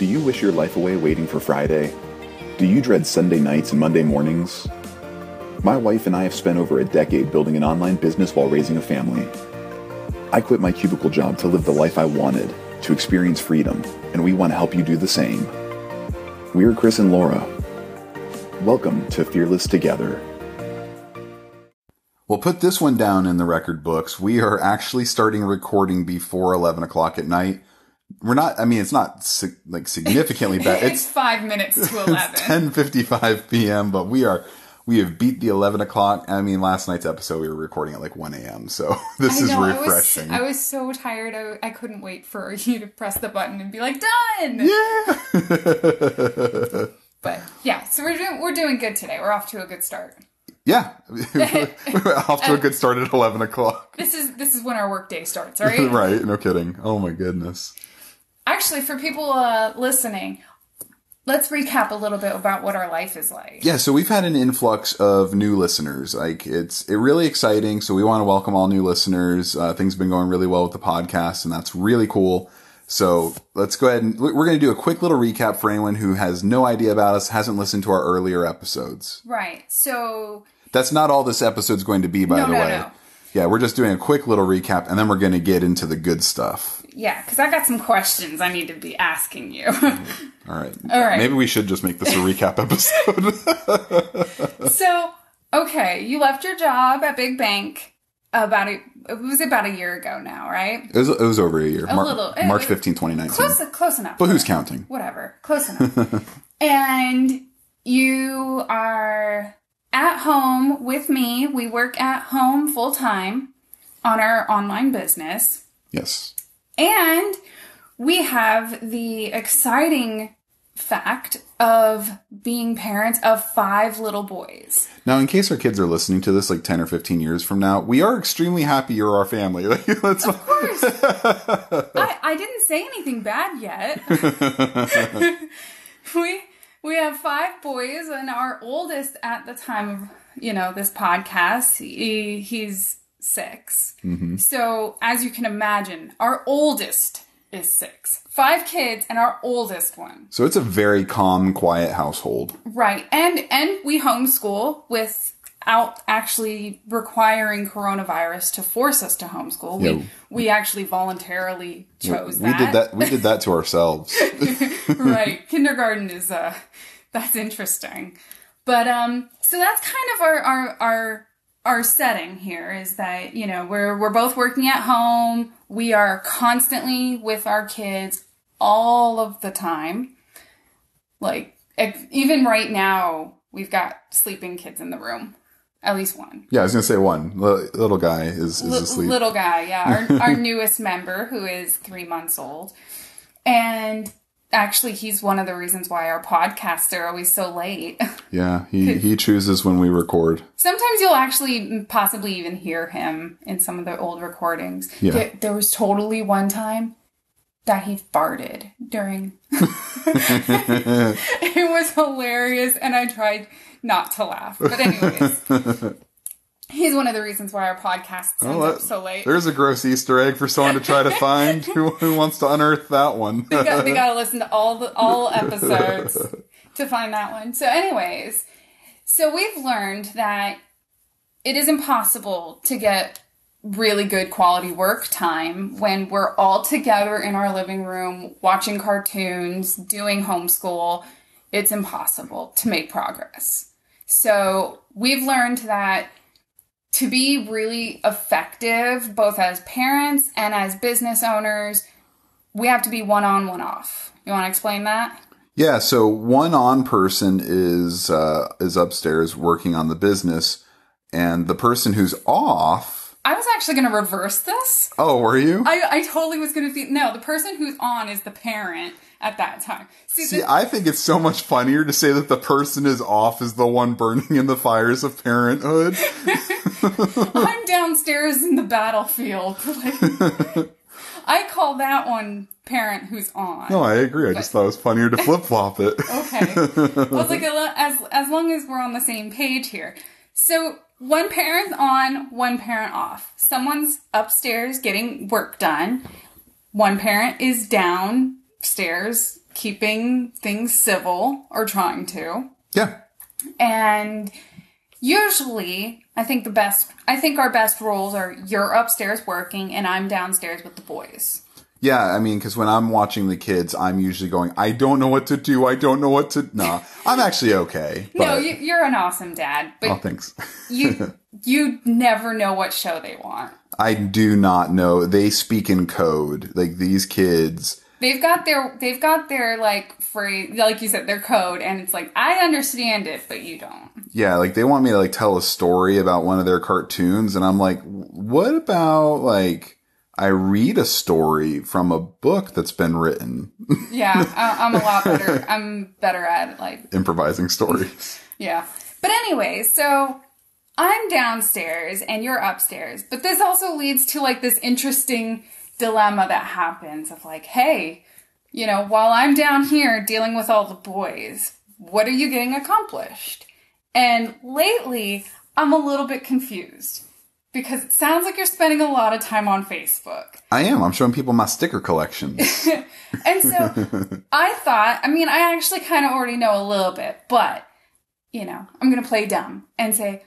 Do you wish your life away waiting for Friday? Do you dread Sunday nights and Monday mornings? My wife and I have spent over a decade building an online business while raising a family. I quit my cubicle job to live the life I wanted, to experience freedom, and we want to help you do the same. We're Chris and Laura. Welcome to Fearless Together. We'll put this one down in the record books. We are actually starting recording before 11 o'clock at night. We're not, I mean, it's not sig- like significantly bad. It's five minutes to eleven. It's 10.55 p.m., but we are, we have beat the 11 o'clock. I mean, last night's episode, we were recording at like 1 a.m. So this I is refreshing. I was, I was so tired. I, I couldn't wait for you to press the button and be like, done. yeah. But yeah, so we're doing we're doing good today. We're off to a good start. yeah. We're off to a good start at 11 o'clock. This is this is when our work day starts, right? right. No kidding. Oh my goodness. Actually, for people uh, listening, let's recap a little bit about what our life is like. Yeah, so we've had an influx of new listeners. Like it's it really exciting. So we want to welcome all new listeners. Uh, things have been going really well with the podcast, and that's really cool. So let's go ahead and we're going to do a quick little recap for anyone who has no idea about us, hasn't listened to our earlier episodes. Right. So That's not all this episode's going to be, by No, the no, way. no. Yeah, we're just doing a quick little recap, and then we're going to get into the good stuff. yeah, because I got some questions I need to be asking you. All right. All right. Maybe we should just make this a recap episode. so okay, you left your job at Big Bank about a it was about a year ago now, right? it, was, it was over a year. Mar- little- it- March it- 15, 2019. Close close enough. But who's counting? whatever, close enough. and you are at home with me. We work at home full time on our online business. Yes. And we have the exciting fact of being parents of five little boys. Now, in case our kids are listening to this like 10 or 15 years from now, we are extremely happy you're our family. Like, Of course. I, I didn't say anything bad yet. we we have five boys and our oldest at the time of you know this podcast he, he's 6 mm-hmm. so as you can imagine our oldest is six. Five kids and our oldest one. So it's a very calm, quiet household. right. And and we homeschool without actually requiring coronavirus to force us to homeschool Yeah. we we actually voluntarily chose We did that. We did that to ourselves. right. Kindergarten is uh that's interesting. But um so that's kind of our our our our setting here is that, you know, we're we're both working at home. We are constantly with our kids all of the time. Like even right now, we've got sleeping kids in the room. At least one. yeah, I was gonna say one Li- little guy is is Li- asleep. Little guy, yeah. Our, our newest member, who is three months old. And actually, he's one of the reasons why our podcasts are always so late. Yeah, he he chooses when we record. Sometimes you'll actually possibly even hear him in some of the old recordings. Yeah. There, there was totally one time that he farted during. it was hilarious, and I tried not to laugh. But, anyways. He's one of the reasons why our podcast ends Oh, up so late. There's a gross Easter egg for someone to try to find. who, who wants to unearth that one? they got, they got to listen to all the all episodes to find that one. So, anyways, so we've learned that it is impossible to get really good quality work time when we're all together in our living room watching cartoons, doing homeschool. It's impossible to make progress. So, we've learned that to be really effective, both as parents and as business owners, we have to be one on, one off. You want to explain that? Yeah, so one on person is uh, is upstairs working on the business, and the person who's off. I was actually going to reverse this. Oh, were you? I, I totally was going to think, no, the person who's on is the parent at that time. See, See, the, I think it's so much funnier to say that the person is off is the one burning in the fires of parenthood. I'm downstairs in the battlefield. Like, I call that one parent who's on. No, I agree. I just thought it was funnier to flip flop it. Okay. I was like, as as long as we're on the same page here. So one parent's on, one parent off. Someone's upstairs getting work done. One parent is downstairs keeping things civil or trying to. Yeah. And usually, I think the best, I think our best rules are you're upstairs working and I'm downstairs with the boys. Yeah, I mean, because when I'm watching the kids, I'm usually going, I don't know what to do. I don't know what to. Nah, I'm actually okay. But, no, you, you're an awesome dad, but oh, thanks. you you never know what show they want. I do not know. They speak in code. Like these kids. They've got their they've got their like phrase, like you said, their code, and it's like I understand it, but you don't. Yeah, like they want me to like tell a story about one of their cartoons, and I'm like, what about like I read a story from a book that's been written, Yeah, I, I'm a lot better. I'm better at like improvising stories. Yeah. But anyway, so I'm downstairs and you're upstairs. But this also leads to like this interesting dilemma that happens of like, hey, you know, while I'm down here dealing with all the boys, what are you getting accomplished? And lately, I'm a little bit confused because it sounds like you're spending a lot of time on Facebook. I am. I'm showing people my sticker collections. And so I thought, I mean, I actually kind of already know a little bit, but, you know, I'm going to play dumb and say,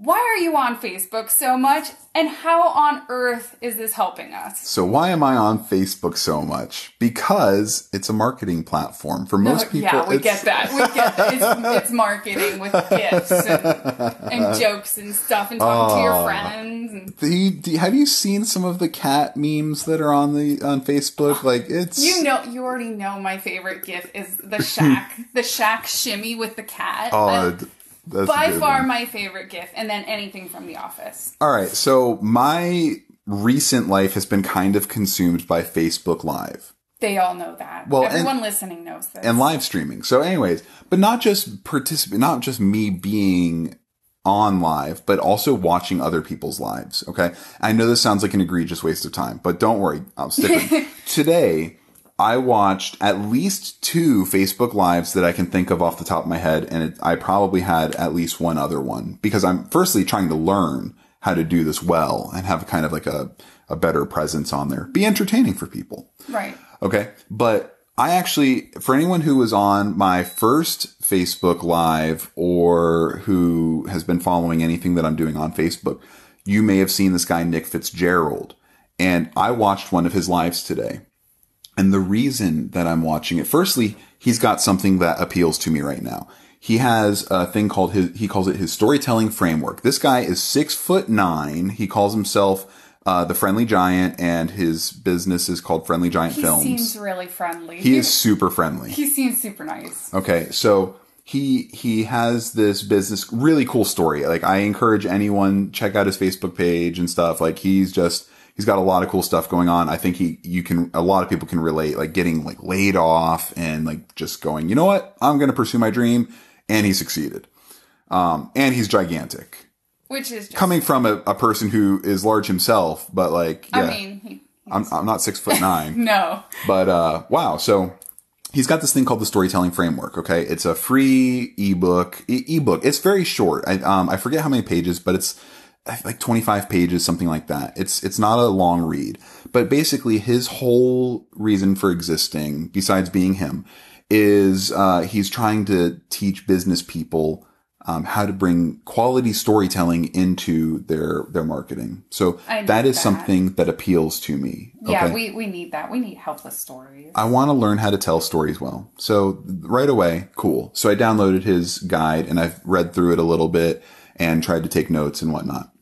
why are you on Facebook so much? And how on earth is this helping us? so why am I on Facebook so much? Because it's a marketing platform for most people. yeah, we it's- get that. We get that. It's, it's marketing with gifts and, and jokes and stuff and talking to Oh. your ah. friends. And The, do, have you seen some of the cat memes that are on the on Facebook? Like it's you know, you already know my favorite gif is the Shaq, the Shaq shimmy with the cat. Oh, d- that's by far one. my favorite gift, and then anything from The Office. All right, so my recent life has been kind of consumed by Facebook Live. They all know that. Well, and- everyone listening knows this. and live streaming. So, anyways, but not just participate, not just me being on live, but also watching other people's lives. Okay. I know this sounds like an egregious waste of time, but don't worry. I'll stick with Today, I watched at least two Facebook lives that I can think of off the top of my head. And it, I probably had at least one other one because I'm firstly trying to learn how to do this well and have kind of like a, a better presence on there. Be entertaining for people. right. Okay. But I actually, for anyone who was on my first Facebook Live or who has been following anything that I'm doing on Facebook, you may have seen this guy, Nick Fitzgerald. And I watched one of his lives today. And the reason that I'm watching it, firstly, he's got something that appeals to me right now. He has a thing called his, he calls it his storytelling framework. This guy is six foot nine. He calls himself, uh, the Friendly Giant and his business is called Friendly Giant He Films. He seems really friendly. he is super friendly. He seems super nice. Okay, so he he has this business really cool story. Like I encourage anyone check out his Facebook page and stuff. Like he's just he's got a lot of cool stuff going on. I think he you can a lot of people can relate like getting like laid off and like just going, "You know what? I'm going to pursue my dream." And he succeeded. Um and he's gigantic. Which is just, Coming from a, a person who is large himself, but like yeah. I mean, he, I'm I'm not 6 foot 9. no. But uh, wow, so he's got this thing called the storytelling framework. Okay, it's a free ebook. E- ebook. It's very short. I um I forget how many pages, but it's like 25 pages, something like that. It's it's not a long read, but basically his whole reason for existing, besides being him, is uh, he's trying to teach business people. Um, how to bring quality storytelling into their their marketing. So that is that. something that appeals to me. Yeah, okay? we, we need that. We need helpless stories. I want to learn how to tell stories well. So right away, cool. So I downloaded his guide and I've read through it a little bit and tried to take notes and whatnot.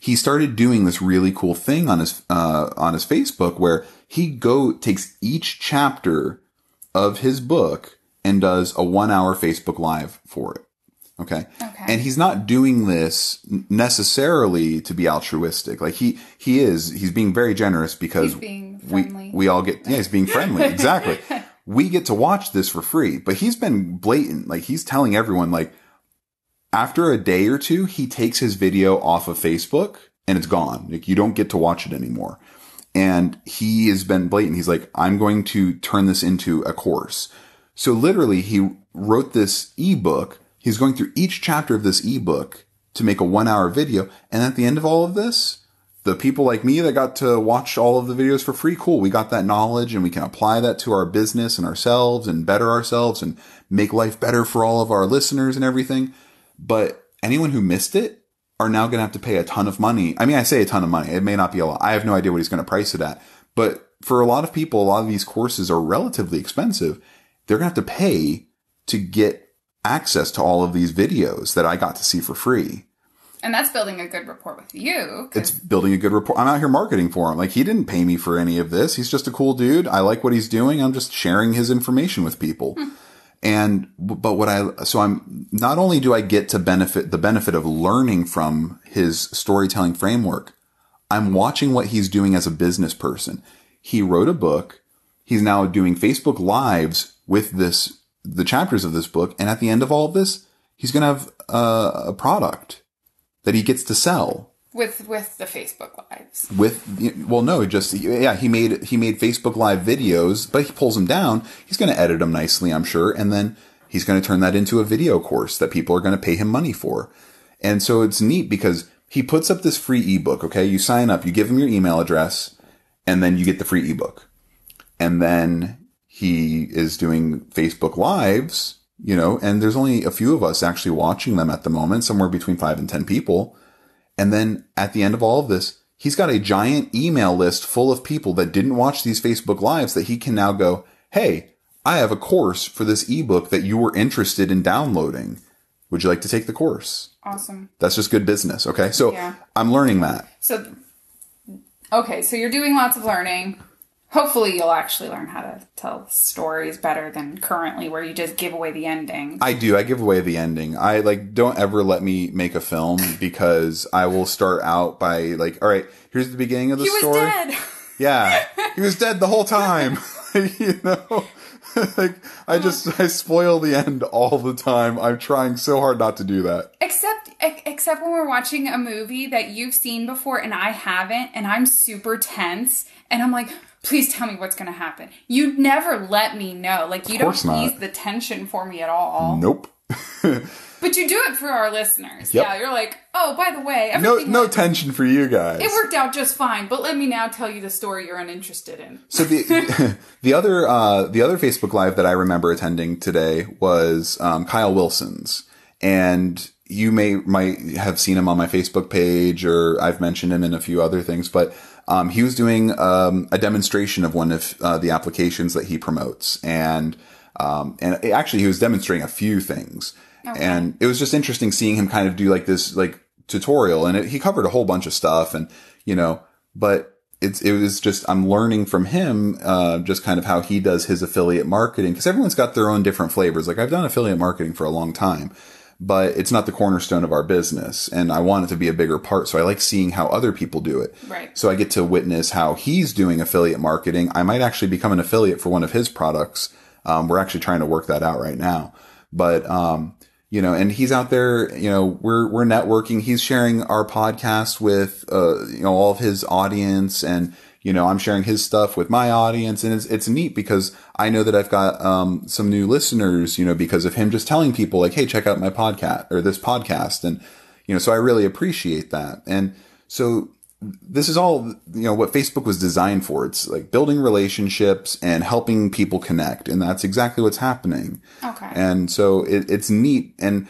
He started doing this really cool thing on his uh, on his Facebook where he go takes each chapter of his book and does a one hour Facebook live for it. Okay. Okay. And he's not doing this necessarily to be altruistic. Like he he is he's being very generous because we we all get yeah he's being friendly exactly. we get to watch this for free, but he's been blatant. Like he's telling everyone like after a day or two he takes his video off of Facebook and it's gone. Like you don't get to watch it anymore. And he has been blatant. He's like, I'm going to turn this into a course. So literally he wrote this ebook. He's going through each chapter of this ebook to make a one hour video. And at the end of all of this, the people like me that got to watch all of the videos for free, cool. We got that knowledge and we can apply that to our business and ourselves and better ourselves and make life better for all of our listeners and everything. But anyone who missed it are now going to have to pay a ton of money. I mean, I say a ton of money. It may not be a lot. I have no idea what he's going to price it at. But for a lot of people, a lot of these courses are relatively expensive. They're going to have to pay to get access to all of these videos that I got to see for free. And that's building a good rapport with you. It's building a good rapport. I'm out here marketing for him. Like he didn't pay me for any of this. He's just a cool dude. I like what he's doing. I'm just sharing his information with people. Hmm. And, but what I, so I'm, not only do I get to benefit, the benefit of learning from his storytelling framework, I'm watching what he's doing as a business person. He wrote a book. He's now doing Facebook lives with this, the chapters of this book. And at the end of all of this, he's going to have a, a product that he gets to sell with with the Facebook lives. with well no just yeah he made he made facebook live videos but he pulls them down he's going to edit them nicely i'm sure and then he's going to turn that into a video course that people are going to pay him money for. And so it's neat because he puts up this free ebook okay? You sign up you give him your email address and then you get the free ebook. And then he is doing facebook lives you know and there's only a few of us actually watching them at the moment somewhere between 5 and 10 people and then at the end of all of this, he's got a giant email list full of people that didn't watch these Facebook lives that he can now go, Hey, I have a course for this ebook that you were interested in downloading. Would you like to take the course? Awesome. That's just good business. Okay. So Yeah. I'm learning that. So okay, so you're doing lots of learning. Hopefully you'll actually learn how to tell stories better than currently where you just give away the ending. I do. I give away the ending. I like don't ever let me make a film because I will start out by like, all right, here's the beginning of the he was story. dead. Yeah, he was dead the whole time. you know, like I uh-huh. just I spoil the end all the time. I'm trying so hard not to do that. Except except when we're watching a movie that you've seen before and I haven't and I'm super tense and I'm like please tell me what's going to happen. You never let me know. Like you don't ease the tension for me at all. Nope. But you do it for our listeners. Yep. Yeah, you're like, "Oh, by the way, No, no went- tension for you guys. it worked out just fine, but let me now tell you the story you're uninterested in." So the the other uh, the other Facebook Live that I remember attending today was um, Kyle Wilson's, and you may might have seen him on my Facebook page, or I've mentioned him in a few other things. But um, he was doing um, a demonstration of one of uh, the applications that he promotes, and um, and actually he was demonstrating a few things, and it was just interesting seeing him kind of do like this like tutorial, and it, he covered a whole bunch of stuff, and you know, but it's it was just I'm learning from him uh, just kind of how he does his affiliate marketing because everyone's got their own different flavors. Like I've done affiliate marketing for a long time, but it's not the cornerstone of our business, and I want it to be a bigger part. So I like seeing how other people do it. Right. So I get to witness how he's doing affiliate marketing. I might actually become an affiliate for one of his products. Um, we're actually trying to work that out right now, but um, you know, and he's out there, you know, we're, we're networking. He's sharing our podcast with, uh, you know, all of his audience and, you know, I'm sharing his stuff with my audience and it's, it's neat because I know that I've got, um, some new listeners, you know, because of him just telling people like, Hey, check out my podcast or this podcast. And, you know, so I really appreciate that. And so this is all you know what Facebook was designed for. It's like building relationships and helping people connect, and that's exactly what's happening. Okay. And so it, it's neat, and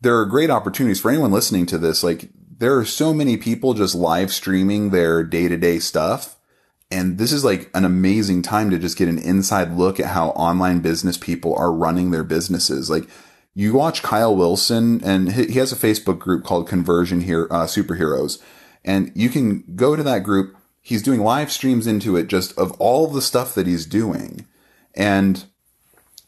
there are great opportunities for anyone listening to this. Like there are so many people just live streaming their day to day stuff. And this is like an amazing time to just get an inside look at how online business people are running their businesses. Like you watch Kyle Wilson and he he has a Facebook group called Conversion Here, uh, Superheroes. And you can go to that group. He's doing live streams into it just of all the stuff that he's doing. And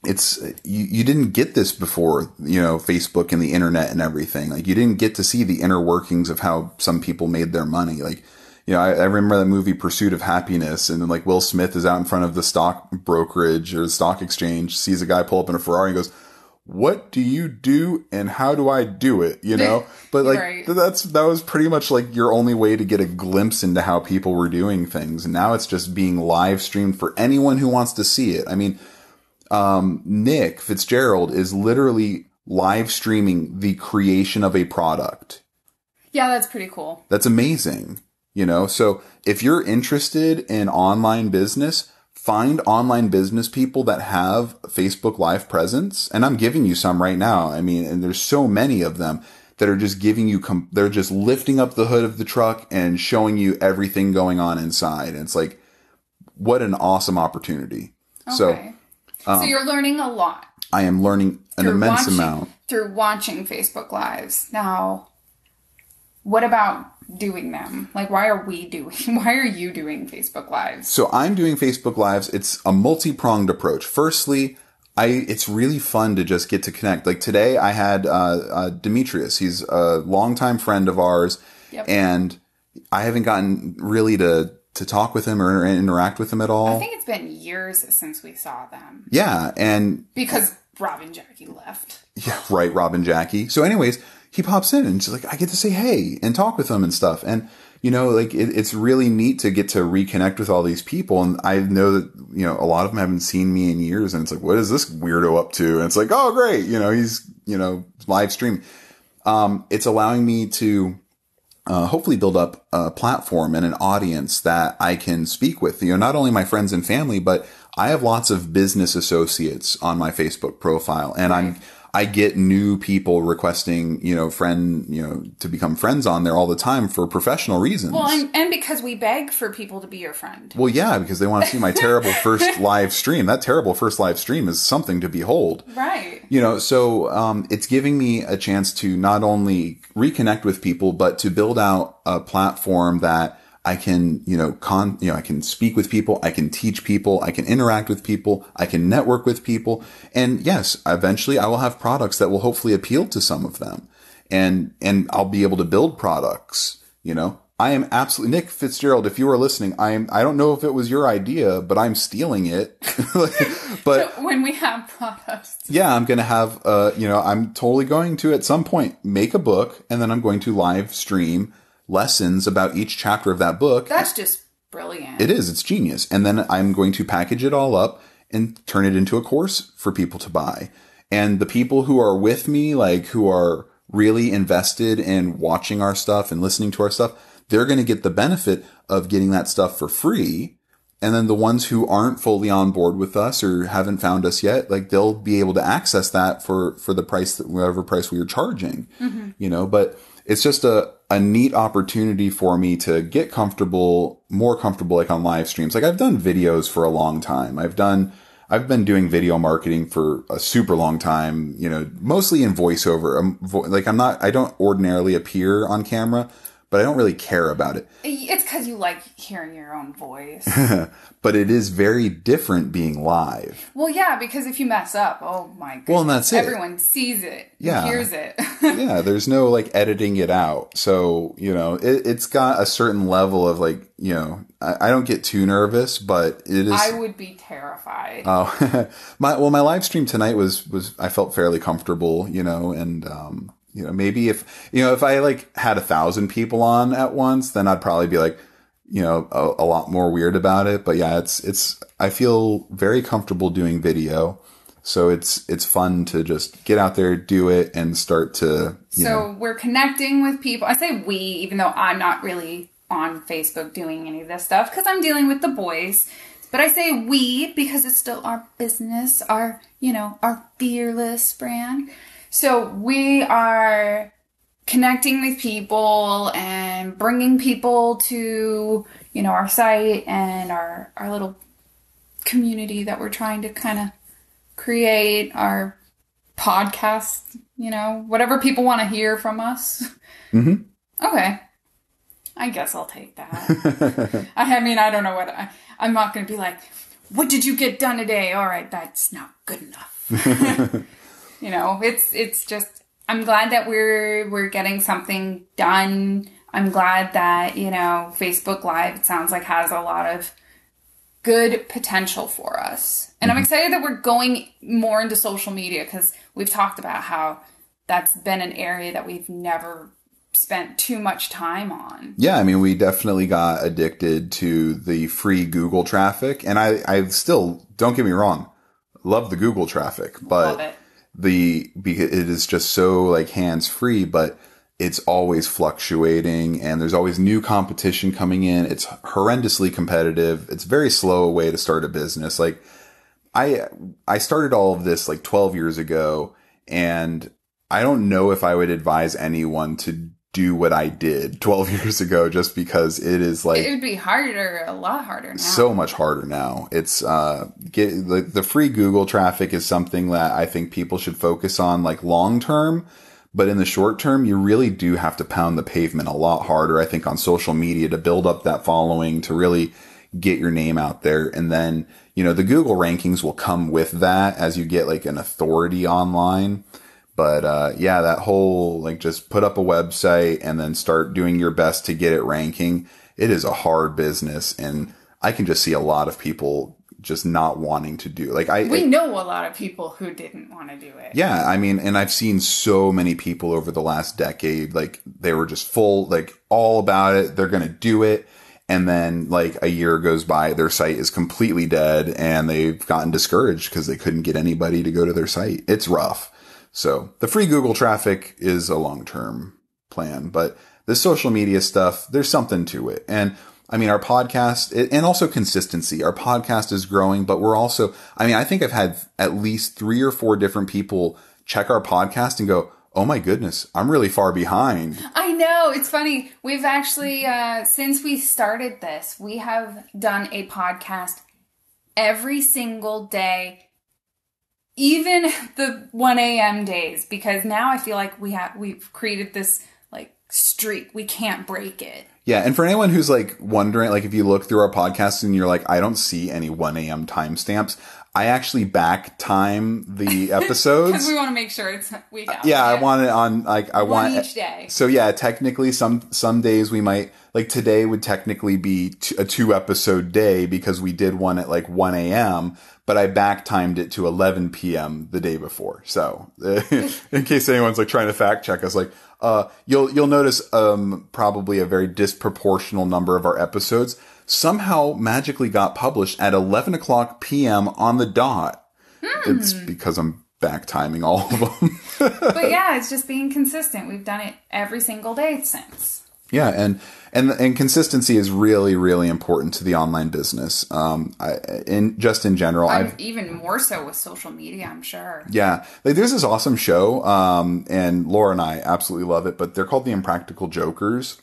it's you, you didn't get this before you know facebook and the internet and everything like you didn't get to see the inner workings of how some people made their money like you know i, I remember that movie pursuit of happiness and like will smith is out in front of the stock brokerage or the stock exchange sees a guy pull up in a ferrari and goes what do you do and how do i do it you know but like Right. that's that was pretty much like your only way to get a glimpse into how people were doing things and now it's just being live streamed for anyone who wants to see it i mean um, Nick Fitzgerald is literally live streaming the creation of a product. Yeah, that's pretty cool. That's amazing. You know, so if you're interested in online business, find online business people that have Facebook Live presence. And I'm giving you some right now. I mean, and there's so many of them that are just giving you, com- they're just lifting up the hood of the truck and showing you everything going on inside. And it's like, what an awesome opportunity. So Okay. so um, you're learning a lot I am learning an immense watching, amount. through watching Facebook lives. Now, what about doing them? Like, why are we doing? Why are you doing Facebook lives? So I'm doing Facebook Lives. It's a multi-pronged approach. Firstly, I it's really fun to just get to connect. Like today, I had uh, uh, Demetrius. He's a longtime friend of ours, Yep. and I haven't gotten really to to talk with him or interact with him at all. I think it's been years since we saw them yeah, and because Rob and Jackie left. Yeah, right, Robin Jackie. So, anyways, he pops in and she's like, I get to say hey and talk with him and stuff. And, you know, like it, it's really neat to get to reconnect with all these people. And I know that, you know, a lot of them haven't seen me in years. And it's like, what is this weirdo up to? And it's like, oh, great. You know, he's, you know, live stream. Um, it's allowing me to, uh, hopefully build up a platform and an audience that I can speak with. You know, not only my friends and family, but I have lots of business associates on my Facebook profile and I'm, I get new people requesting, you know, friend, you know, to become friends on there all the time for professional reasons. Well, and, and because we beg for people to be your friend. Well, yeah, because they want to see my terrible first live stream. That terrible first live stream is something to behold. Right. You know, so um, it's giving me a chance to not only reconnect with people, but to build out a platform that I can, you know, con, you know, I can speak with people, I can teach people, I can interact with people, I can network with people, and yes, eventually I will have products that will hopefully appeal to some of them, and and I'll be able to build products. You know, I am absolutely Nick Fitzgerald. If you are listening, I am. I don't know if it was your idea, but I'm stealing it. but When we have products. yeah, I'm going to have, uh, you know, I'm totally going to at some point make a book and then I'm going to live stream lessons about each chapter of that book. That's just brilliant. It is, it's genius. And then I'm going to package it all up and turn it into a course for people to buy. And the people who are with me, like who are really invested in watching our stuff and listening to our stuff, they're going to get the benefit of getting that stuff for free. And then the ones who aren't fully on board with us or haven't found us yet, like they'll be able to access that for, for the price that whatever price we are charging, mm-hmm. you know, but it's just a, a neat opportunity for me to get comfortable, more comfortable, like on live streams. Like I've done videos for a long time. I've done, I've been doing video marketing for a super long time, you know, mostly in voiceover. I'm vo- like, I'm not, I don't ordinarily appear on camera, but I don't really care about it. It's because you like hearing your own voice. But it is very different being live. well, yeah, because if you mess up, oh my god. Well, and that's it. Everyone sees it, Yeah. hears it. yeah, there's no like editing it out. So, you know, it, it's got a certain level of like, you know, I, I don't get too nervous, but it is. I would be terrified. Oh, my well, my live stream tonight was was I felt fairly comfortable, you know, and um, you know, maybe if you know if I like had a thousand people on at once, then I'd probably be like, you know, a, a lot more weird about it. But yeah, it's it's I feel very comfortable doing video, so it's it's fun to just get out there, do it, and start to you so know. we're connecting with people. I say we, even though I'm not really on Facebook doing any of this stuff because I'm dealing with the boys. But I say we because it's still our business, our, you know, our fearless brand. So we are connecting with people and bringing people to, you know, our site and our, our little community that we're trying to kind of create, our podcast, you know, whatever people want to hear from us. Mm-hmm. Okay. I guess I'll take that. I mean, I don't know what I, I'm not going to be like, what did you get done today? All right, that's not good enough. you know, it's it's just I'm glad that we're we're getting something done. I'm glad that, you know, Facebook Live it sounds like has a lot of good potential for us. And I'm mm-hmm. excited that we're going more into social media cuz we've talked about how that's been an area that we've never spent too much time on. Yeah, I mean, we definitely got addicted to the free Google traffic, and I, I still don't get me wrong, love the Google traffic, but Love it. The because it is just so like hands free. But it's always fluctuating and there's always new competition coming in. It's horrendously competitive. It's very slow way to start a business. Like I I started all of this like 12 years ago and I don't know if I would advise anyone to do what I did 12 years ago just because it is like it would be harder, a lot harder now. so much harder now. It's uh get the, the free Google traffic is something that I think people should focus on like long term, but in the short term you really do have to pound the pavement a lot harder I think on social media to build up that following to really get your name out there and then, you know, the Google rankings will come with that as you get like an authority online. But uh, yeah, that whole like just put up a website and then start doing your best to get it ranking. It is a hard business, and I can just see a lot of people just not wanting to do. Like I, we know a lot of people who didn't want to do it. yeah, I mean, and I've seen so many people over the last decade, like they were just full, like all about it. They're going to do it. And then like a year goes by, their site is completely dead and they've gotten discouraged because they couldn't get anybody to go to their site. It's rough. So the free Google traffic is a long term plan, but the social media stuff, there's something to it. And I mean, our podcast and also consistency. Our podcast is growing, but we're also, I mean, I think I've had at least three or four different people check our podcast and go, Oh my goodness, I'm really far behind. I know. It's funny. We've actually, uh, since we started this, we have done a podcast every single day, even the 1 a.m. days, because now I feel like we have, we've created this like streak. We can't break it. Yeah, and for anyone who's like wondering, like if you look through our podcast and you're like, I don't see any 1 a.m. timestamps, I actually back time the episodes. Because we want to make sure it's we got yeah, I want it on like I one want each day. So yeah, technically some some days we might like today would technically be t- a two episode day because we did one at like 1 a.m. But I back timed it to 11 p.m. the day before. So in case anyone's like trying to fact check us, like uh, you'll you'll notice um, probably a very disproportional number of our episodes somehow magically got published at 11 o'clock p.m. on the dot. It's because I'm back timing all of them. But yeah, it's just being consistent. We've done it every single day since. Yeah, and and and consistency is really really important to the online business. Um, I, in just in general, I'm I've even more so with social media, I'm sure. yeah, like there's this awesome show, um, and Laura and I absolutely love it. But they're called the Impractical Jokers.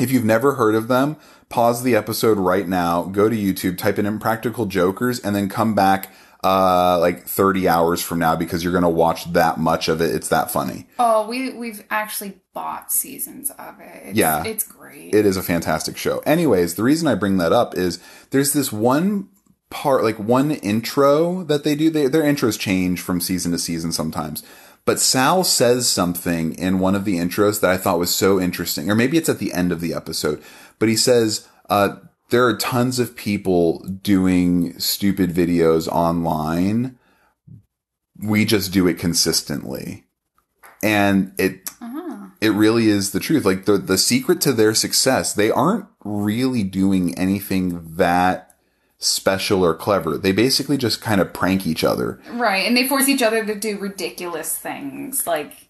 If you've never heard of them, pause the episode right now, go to YouTube, type in Impractical Jokers, and then come back uh, like 30 hours from now because you're gonna watch that much of it. It's that funny. Oh, we we've actually bought seasons of it. It's, Yeah. it's great. It is a fantastic show. Anyways, the reason I bring that up is there's this one part, like one intro that they do. They, their intros change from season to season sometimes. But Sal says something in one of the intros that I thought was so interesting, or maybe it's at the end of the episode. But he says, uh, there are tons of people doing stupid videos online. We just do it consistently. And it it really is the truth. Like the the secret to their success, they aren't really doing anything that special or clever. They basically just kind of prank each other. right, and they force each other to do ridiculous things. Like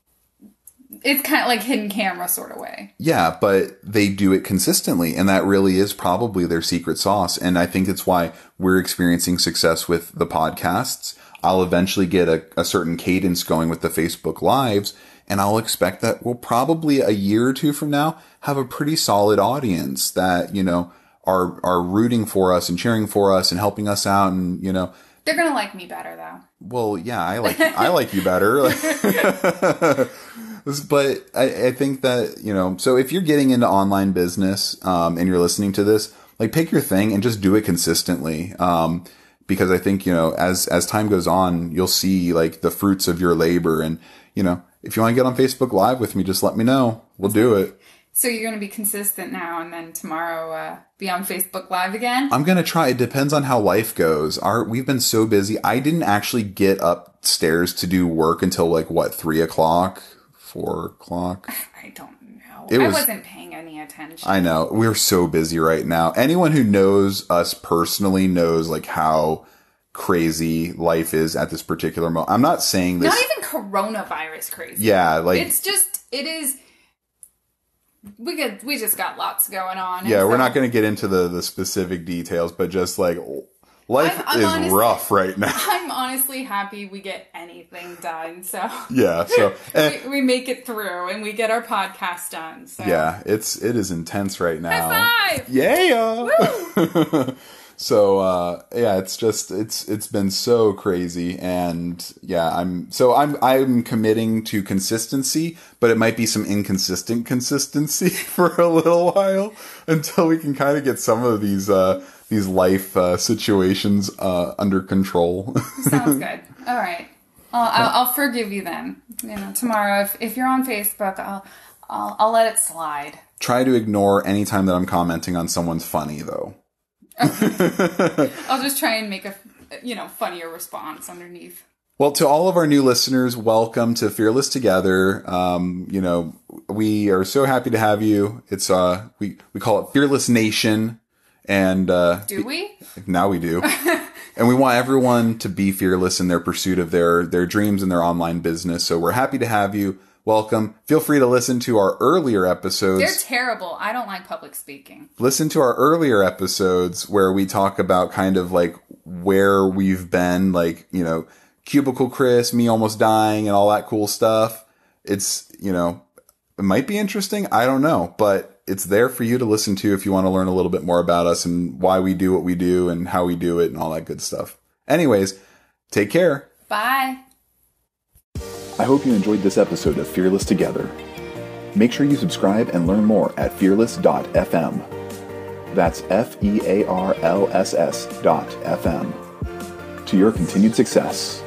it's kind of like hidden camera sort of way. Yeah, but they do it consistently, and that really is probably their secret sauce. And I think it's why we're experiencing success with the podcasts. I'll eventually get a, a certain cadence going with the Facebook Lives, and I'll expect that we'll probably a year or two from now have a pretty solid audience that, you know, are are rooting for us and cheering for us and helping us out and, you know, They're gonna like me better though. well, yeah, I like I like you better. but I, I think that you know, so if you're getting into online business um, and you're listening to this, like pick your thing and just do it consistently. Um, because I think you know, as as time goes on, you'll see like the fruits of your labor. And you know, if you want to get on Facebook Live with me, just let me know. We'll do it. So you're gonna be consistent now, and then tomorrow uh, be on Facebook Live again. I'm gonna try. It depends on how life goes. Our we've been so busy. I didn't actually get upstairs to do work until like what three o'clock, four o'clock. I don't know. It I was- wasn't paying any attention. I know we're so busy right now. Anyone who knows us personally knows like how crazy life is at this particular moment. I'm not saying this. Not even coronavirus crazy. yeah, like It's just it is we could we just got lots going on. Yeah, and we're not going to get into the the specific details, but just like life I'm- I'm is honestly- rough right now. I'm honestly happy we get anything done. So yeah, so eh, we, we make it through and we get our podcast done. So yeah, it's it is intense right now. High five! Yeah. So uh yeah, it's just it's it's been so crazy and yeah, I'm so I'm I'm committing to consistency, but it might be some inconsistent consistency for a little while until we can kind of get some of these uh these life uh, situations uh under control. Sounds good. All right. Well, I'll, I'll forgive you then. You know, tomorrow if if you're on Facebook, I'll I'll, I'll let it slide. Try to ignore any time that I'm commenting on someone's funny though. I'll just try and make a you know funnier response underneath. Well, to all of our new listeners, welcome to Fearless Together. Um, you know, we are so happy to have you. It's uh, we we call it Fearless Nation, and uh, Do we? now we do, and we want everyone to be fearless in their pursuit of their their dreams and their online business. So we're happy to have you. Welcome. Feel free to listen to our earlier episodes. They're terrible. I don't like public speaking. listen to our earlier episodes where we talk about kind of like where we've been, like, you know, Cubicle Chris, me almost dying and all that cool stuff. It's, you know, it might be interesting. I don't know, but it's there for you to listen to if you want to learn a little bit more about us and why we do what we do and how we do it and all that good stuff. Anyways, take care. Bye. I hope you enjoyed this episode of Fearless Together. Make sure you subscribe and learn more at fearless.fm. That's F E A R L S S dot FM. To your continued success.